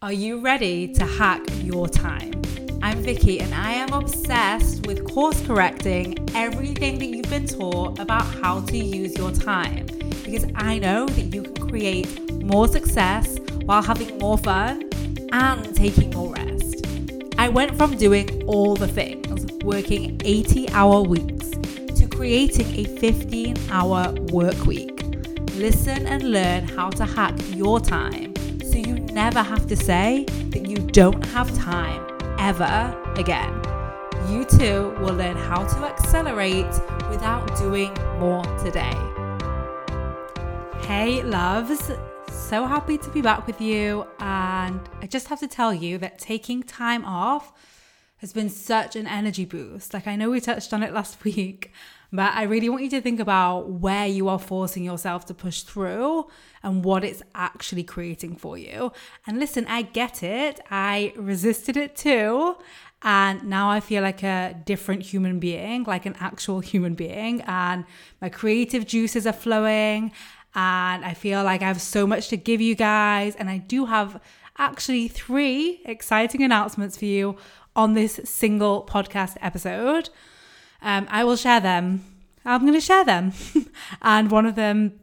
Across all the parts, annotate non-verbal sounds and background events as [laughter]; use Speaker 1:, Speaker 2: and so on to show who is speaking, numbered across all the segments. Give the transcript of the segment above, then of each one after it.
Speaker 1: Are you ready to hack your time? I'm Vicky and I am obsessed with course correcting everything that you've been taught about how to use your time because I know that you can create more success while having more fun and taking more rest. I went from doing all the things, working 80 hour weeks, to creating a 15 hour work week. Listen and learn how to hack your time never have to say that you don't have time ever again. You too will learn how to accelerate without doing more today. Hey, loves. So happy to be back with you. And I just have to tell you that taking time off has been such an energy boost. Like, I know we touched on it last [laughs] week, but I really want you to think about where you are forcing yourself to push through and what it's actually creating for you. And listen, I get it. I resisted it too. And now I feel like a different human being, like an actual human being. And my creative juices are flowing. And I feel like I have so much to give you guys. And I do have actually three exciting announcements for you on this single podcast episode. Um, I will share them. I'm going to share them. [laughs] and one of them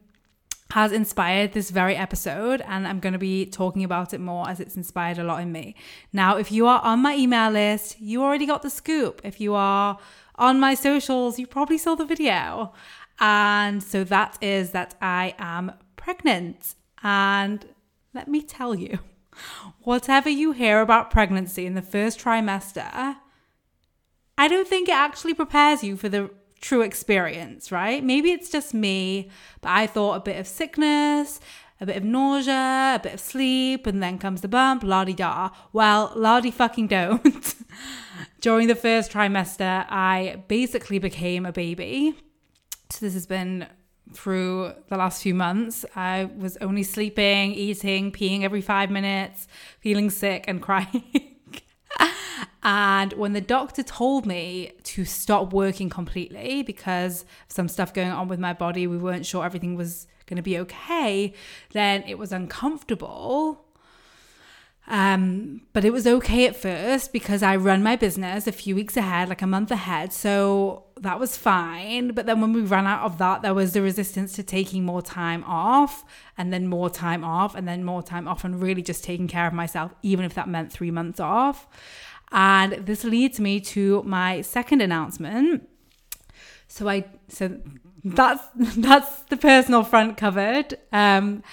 Speaker 1: has inspired this very episode, and I'm going to be talking about it more as it's inspired a lot in me. Now, if you are on my email list, you already got the scoop. If you are on my socials, you probably saw the video. And so that is that I am pregnant. And let me tell you, whatever you hear about pregnancy in the first trimester, I don't think it actually prepares you for the true experience, right? Maybe it's just me, but I thought a bit of sickness, a bit of nausea, a bit of sleep, and then comes the bump, la di da. Well, la di fucking don't. [laughs] During the first trimester, I basically became a baby. So this has been through the last few months. I was only sleeping, eating, peeing every five minutes, feeling sick, and [laughs] crying. And when the doctor told me to stop working completely because some stuff going on with my body, we weren't sure everything was going to be okay, then it was uncomfortable. Um, but it was okay at first because I run my business a few weeks ahead, like a month ahead. So that was fine. But then when we ran out of that, there was the resistance to taking more time off and then more time off and then more time off and really just taking care of myself, even if that meant three months off. And this leads me to my second announcement. So I so that's [laughs] that's the personal front covered. Um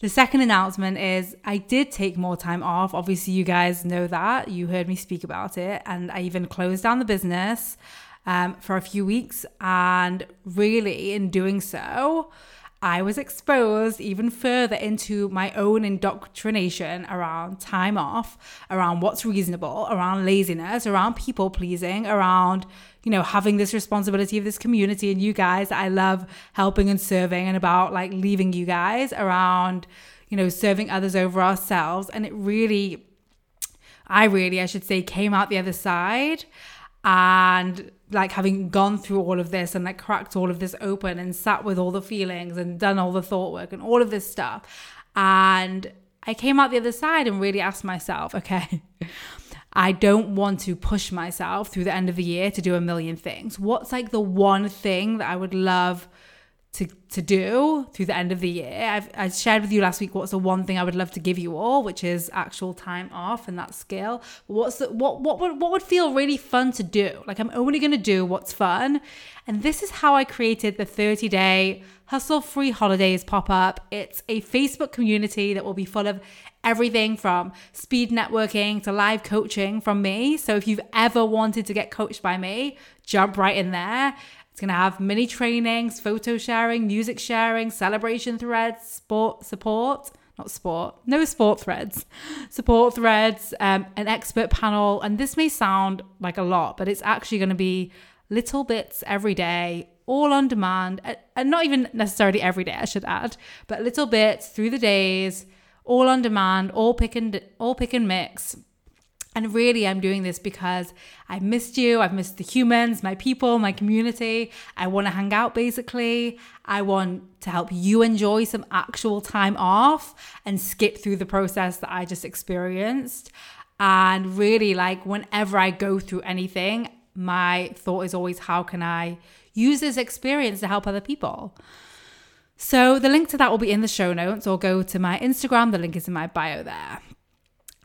Speaker 1: the second announcement is I did take more time off. Obviously, you guys know that. You heard me speak about it. And I even closed down the business um, for a few weeks. And really, in doing so, I was exposed even further into my own indoctrination around time off, around what's reasonable, around laziness, around people pleasing, around, you know, having this responsibility of this community and you guys I love helping and serving, and about like leaving you guys around, you know, serving others over ourselves. And it really, I really, I should say, came out the other side and like having gone through all of this and like cracked all of this open and sat with all the feelings and done all the thought work and all of this stuff and i came out the other side and really asked myself okay i don't want to push myself through the end of the year to do a million things what's like the one thing that i would love to to do through the end of the year. I've I shared with you last week what's the one thing I would love to give you all, which is actual time off and that skill. What's the what what would what would feel really fun to do? Like I'm only gonna do what's fun. And this is how I created the 30 day hustle free holidays pop up. It's a Facebook community that will be full of everything from speed networking to live coaching from me. So if you've ever wanted to get coached by me, jump right in there. It's going to have mini trainings, photo sharing, music sharing, celebration threads, sport support, not sport, no sport threads, support threads, um, an expert panel. And this may sound like a lot, but it's actually going to be little bits every day, all on demand, and not even necessarily every day, I should add, but little bits through the days, all on demand, all pick and all pick and mix And really, I'm doing this because I missed you. I've missed the humans, my people, my community. I want to hang out basically. I want to help you enjoy some actual time off and skip through the process that I just experienced. And really, like, whenever I go through anything, my thought is always, how can I use this experience to help other people? So, the link to that will be in the show notes or go to my Instagram. The link is in my bio there.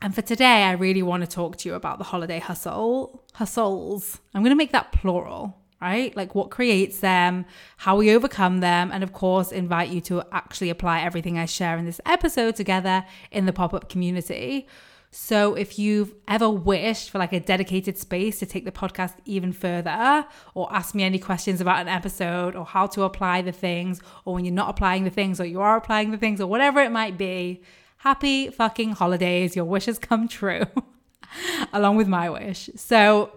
Speaker 1: And for today, I really want to talk to you about the holiday hustle, hustles. I'm going to make that plural, right? Like what creates them, how we overcome them, and of course, invite you to actually apply everything I share in this episode together in the pop up community. So if you've ever wished for like a dedicated space to take the podcast even further or ask me any questions about an episode or how to apply the things or when you're not applying the things or you are applying the things or whatever it might be, happy fucking holidays. Your wishes come true, [laughs] along with my wish. So,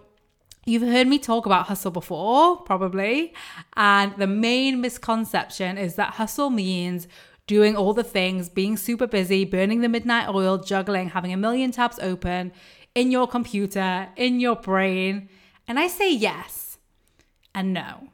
Speaker 1: You've heard me talk about hustle before, probably. And the main misconception is that hustle means doing all the things, being super busy, burning the midnight oil, juggling, having a million tabs open in your computer, in your brain. And I say yes and no,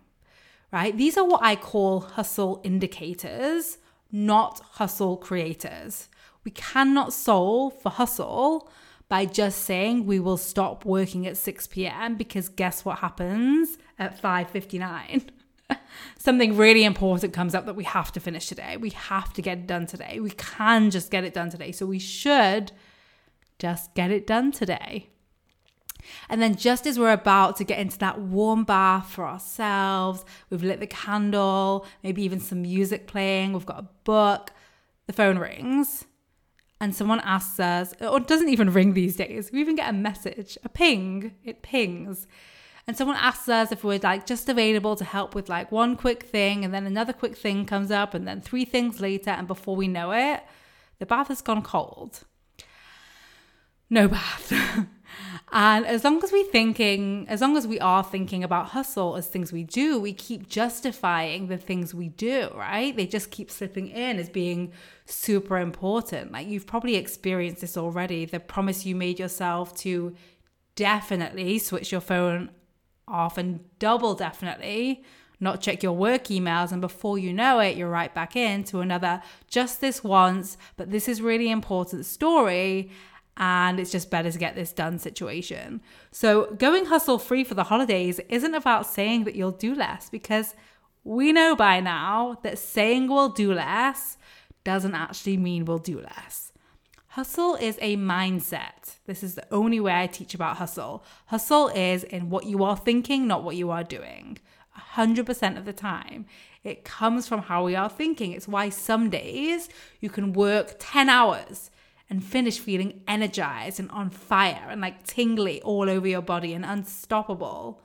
Speaker 1: right? These are what I call hustle indicators, not hustle creators. We cannot solve for hustle by just saying we will stop working at 6 p.m. because guess what happens at 5:59? Something really important comes up that we have to finish today. We have to get it done today. We can just get it done today. So we should just get it done today. And then, just as we're about to get into that warm bath for ourselves, we've lit the candle, maybe even some music playing, we've got a book, the phone rings and someone asks us, or doesn't even ring these days, we even get a message, a ping, it pings. And someone asks us if we're like just available to help with like one quick thing, and then another quick thing comes up, and then three things later, and before we know it, the bath has gone cold. No bath. [laughs] And as long as we thinking, as long as we are thinking about hustle as things we do, we keep justifying the things we do, right? They just keep slipping in as being super important. Like you've probably experienced this already. The promise you made yourself to definitely switch your phone off and double definitely not check your work emails and before you know it you're right back into another just this once but this is really important story and it's just better to get this done situation. So, going hustle free for the holidays isn't about saying that you'll do less because we know by now that saying we'll do less doesn't actually mean we'll do less. Hustle is a mindset. This is the only way I teach about hustle. Hustle is in what you are thinking, not what you are doing. 100% of the time. It comes from how we are thinking. It's why some days you can work 10 hours and finish feeling energized and on fire and like tingly all over your body and unstoppable.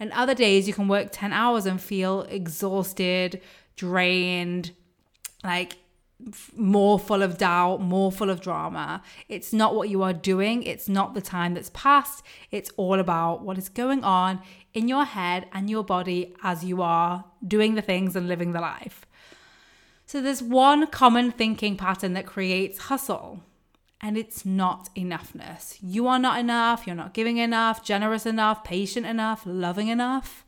Speaker 1: And other days you can work 10 hours and feel exhausted, drained, like more full of doubt, more full of drama. It's not what you are doing, it's not the time that's passed. It's all about what is going on in your head and your body as you are doing the things and living the life. So there's one common thinking pattern that creates hustle and it's not enoughness. You are not enough, you're not giving enough, generous enough, patient enough, loving enough.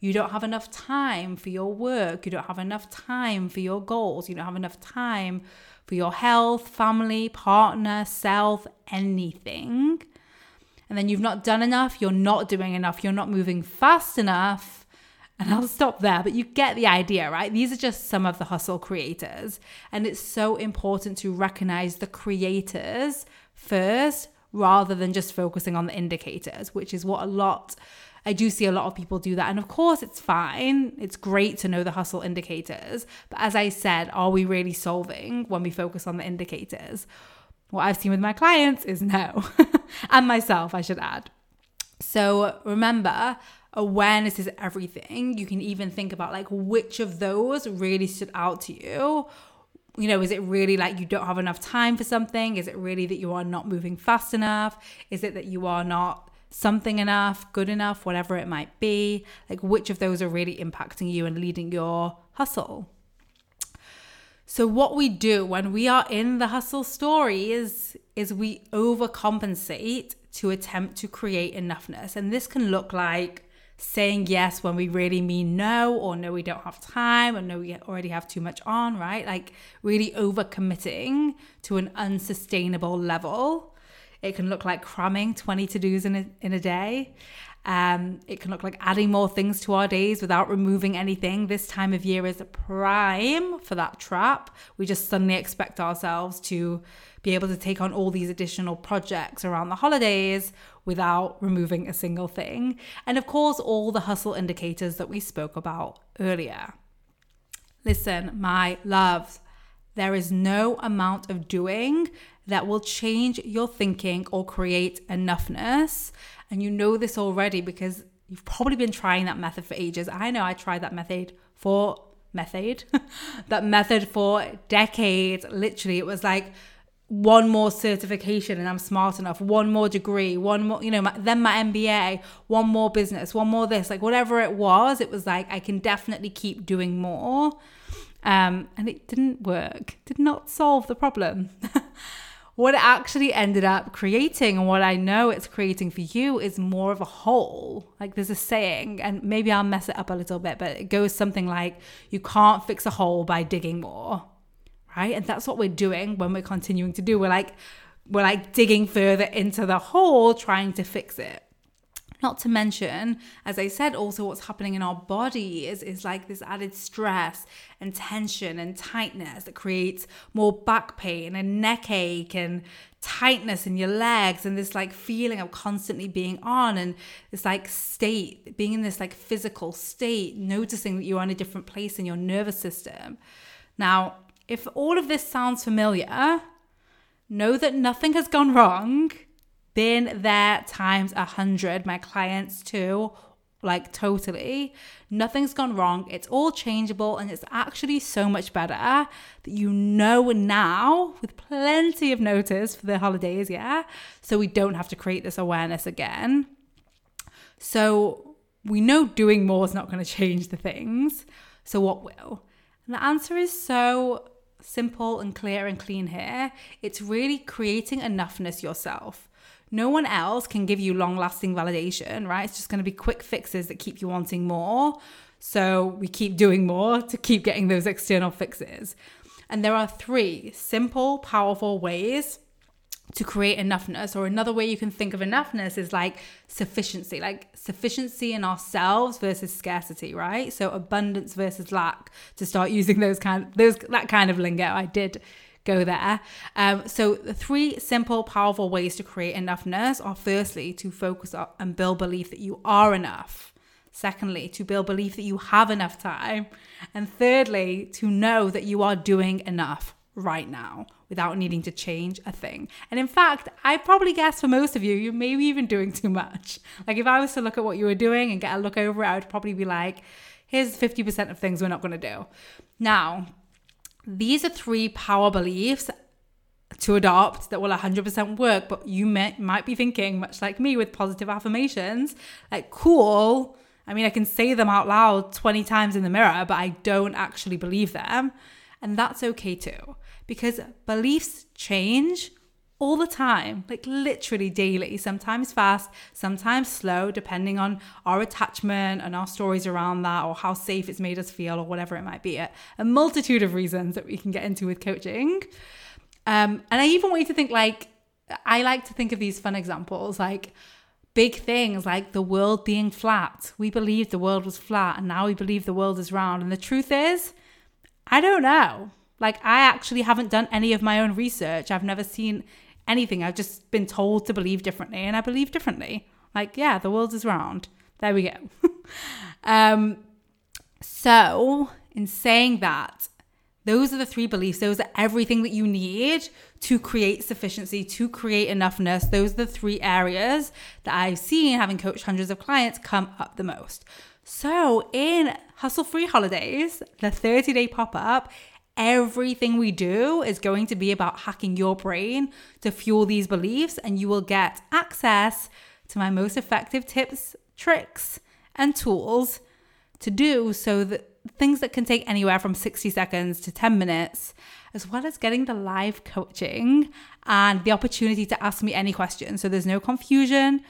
Speaker 1: You don't have enough time for your work, you don't have enough time for your goals, you don't have enough time for your health, family, partner, self, anything. And then you've not done enough, you're not doing enough, you're not moving fast enough and I'll stop there, but you get the idea, right? These are just some of the hustle creators. And it's so important to recognize the creators first rather than just focusing on the indicators, which is what a lot I do see a lot of people do that. And of course, it's fine. It's great to know the hustle indicators. But as I said, are we really solving when we focus on the indicators? What I've seen with my clients is no, [laughs] and myself, I should add. So remember, awareness is everything. You can even think about like which of those really stood out to you. You know, is it really like you don't have enough time for something? Is it really that you are not moving fast enough? Is it that you are not something enough, good enough, whatever it might be? Like, which of those are really impacting you and leading your hustle? So what we do when we are in the hustle story is is we overcompensate to attempt to create enoughness. And this can look like saying yes when we really mean no, or no, we don't have time, or no, we already have too much on, right? Like really overcommitting to an unsustainable level. It can look like cramming 20 to dos in a, in a day. Um, it can look like adding more things to our days without removing anything. This time of year is prime for that trap. We just suddenly expect ourselves to be able to take on all these additional projects around the holidays without removing a single thing. And of course, all the hustle indicators that we spoke about earlier. Listen, my loves, there is no amount of doing that will change your thinking or create enoughness and you know this already because you've probably been trying that method for ages. I know I tried that method for method, [laughs] that method for decades. Literally, it was like one more certification and I'm smart enough, one more degree, one more, you know, my, then my MBA, one more business, one more this, like whatever it was, it was like I can definitely keep doing more. Um, and it didn't work, did not solve the problem. [laughs] what it actually ended up creating and what I know it's creating for you is more of a hole. Like there's a saying, and maybe I'll mess it up a little bit, but it goes something like, you can't fix a hole by digging more. Right. And that's what we're doing when we're continuing to do. We're like, we're like digging further into the hole, trying to fix it. Not to mention, as I said, also what's happening in our body is, is like this added stress and tension and tightness that creates more back pain and neck ache and tightness in your legs and this like feeling of constantly being on and this like state, being in this like physical state, noticing that you're in a different place in your nervous system. Now, if all of this sounds familiar, know that nothing has gone wrong been there times a hundred. My clients too, like totally. Nothing's gone wrong. It's all changeable and it's actually so much better that you know now with plenty of notice for the holidays, yeah? So we don't have to create this awareness again. So we know doing more is not going to change the things. So what will? And the answer is so simple and clear and clean here. It's really creating enoughness yourself. No one else can give you long lasting validation, right? It's just going to be quick fixes that keep you wanting more. So we keep doing more to keep getting those external fixes. And there are three simple, powerful ways to create enoughness or another way you can think of enoughness is like sufficiency like sufficiency in ourselves versus scarcity right so abundance versus lack to start using those kind those that kind of lingo i did go there. Um, so, the three simple, powerful ways to create enoughness are firstly, to focus on and build belief that you are enough. Secondly, to build belief that you have enough time. And thirdly, to know that you are doing enough right now without needing to change a thing. And in fact, I probably guess for most of you, you may be even doing too much. Like if I was to look at what you were doing and get a look over it, I would probably be like, here's 50% of things we're not going to do. Now, these are three power beliefs to adopt that will 100% work, but you may, might be thinking, much like me with positive affirmations, like, cool. I mean, I can say them out loud 20 times in the mirror, but I don't actually believe them. And that's okay too, because beliefs change all the time, like literally daily, sometimes fast, sometimes slow, depending on our attachment and our stories around that, or how safe it's made us feel, or whatever it might be. A, multitude of reasons that we can get into with coaching. Um, and I even want you to think like, I like to think of these fun examples, like big things like the world being flat. We believed the world was flat, and now we believe the world is round. And the truth is, I don't know. Like, I actually haven't done any of my own research. I've never seen anything. I've just been told to believe differently, and I believe differently. Like, yeah, the world is round. There we go. [laughs] um, so, in saying that, those are the three beliefs. Those are everything that you need to create sufficiency, to create enoughness. Those are the three areas that I've seen, having coached hundreds of clients, come up the most. So, in Hustle Free Holidays, the 30 day pop up, everything we do is going to be about hacking your brain to fuel these beliefs, and you will get access to my most effective tips, tricks, and tools to do so that things that can take anywhere from 60 seconds to 10 minutes, as well as getting the live coaching and the opportunity to ask me any questions. So there's no confusion,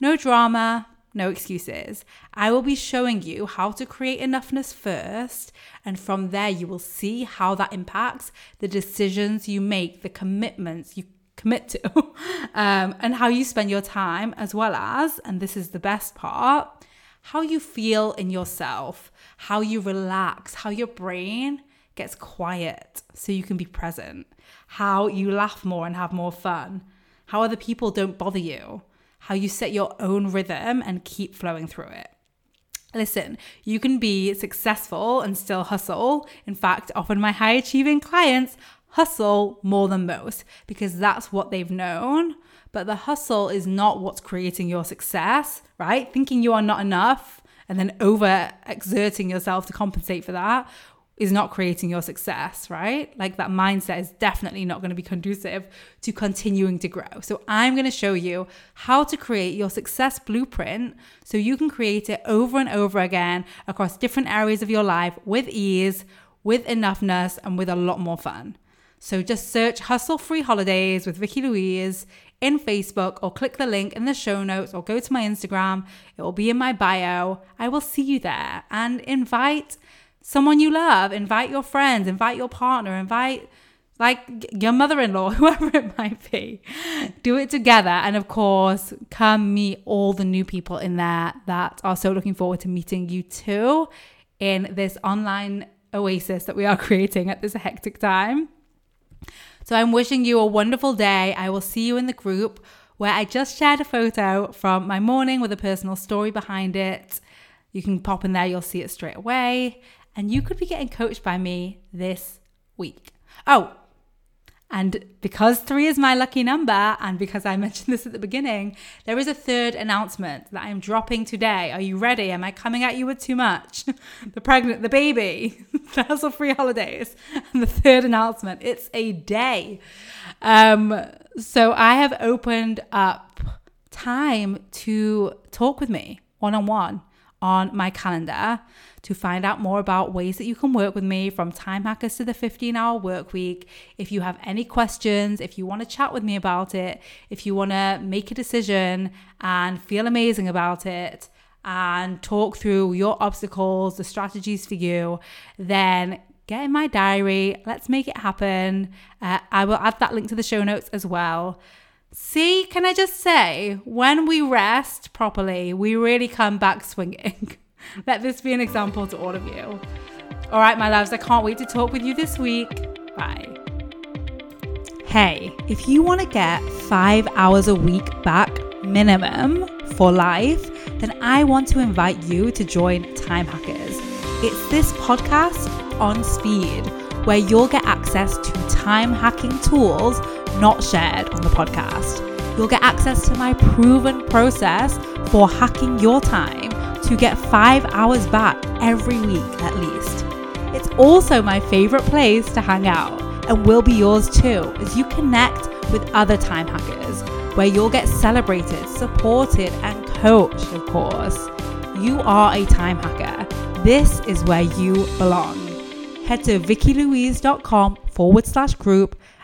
Speaker 1: no drama, no excuses. I will be showing you how to create enoughness first, and from there, you will see how that impacts the decisions you make, the commitments you commit to, [laughs] um, and how you spend your time, as well as, and this is the best part, how you feel in yourself, how you relax, how your brain gets quiet so you can be present, how you laugh more and have more fun, how other people don't bother you, how you set your own rhythm and keep flowing through it. Listen, you can be successful and still hustle. In fact, often my high achieving clients hustle more than most because that's what they've known. But the hustle is not what's creating your success, right? Thinking you are not enough and then over exerting yourself to compensate for that is not creating your success, right? Like that mindset is definitely not going to be conducive to continuing to grow. So, I'm going to show you how to create your success blueprint so you can create it over and over again across different areas of your life with ease, with enoughness, and with a lot more fun. So just search Hustle Free Holidays with Vicky Louise in Facebook or click the link in the show notes or go to my Instagram. It will be in my bio. I will see you there and invite someone you love, invite your friends, invite your partner, invite like your mother in law, [laughs] whoever it might be. Do it together. And of course, come meet all the new people in there that are so looking forward to meeting you too in this online oasis that we are [laughs] creating at this hectic time. So I'm wishing you a wonderful day. I will see you in the group where I just shared a photo from my morning with a personal story behind it. You can pop in there, you'll see it straight away. And you could be getting coached by me this week. Oh, and because three is my lucky number, and because I [laughs] mentioned this at the beginning, there is a third announcement that I'm dropping today. Are you ready? Am I coming at you with too much? [laughs] the pregnant, the baby, [laughs] the hustle free holidays, and the third announcement. It's a day. Um, so I have opened up time to talk with me one on one on my calendar to find out more about ways that you can work with me from time hackers to the 15 hour work week. If you have any questions, if you want to chat with me about it, if you want to make a decision and feel amazing about it, and talk through your obstacles, the strategies for you, then get in my diary. Let's make it happen. Uh, I will add that link to the show notes as well. See, can I just say, when we rest properly, we really come back swinging. [laughs] Let this be an example to all of you. All right, my loves, I can't wait to talk with you this week. Bye. Hey, if you want to get five hours a week back minimum for life, then I want to invite you to join Time Hackers. It's this podcast on speed where you'll get access to time hacking tools not shared on the podcast. You'll get access to my proven process for hacking your time to get five hours back every week at least. It's also my favorite place to hang out and will be yours too as you connect with other time hackers where you'll get celebrated, supported, and coached, of course. You are a time hacker. This is where you belong. Head to vickylouise.com forward slash group.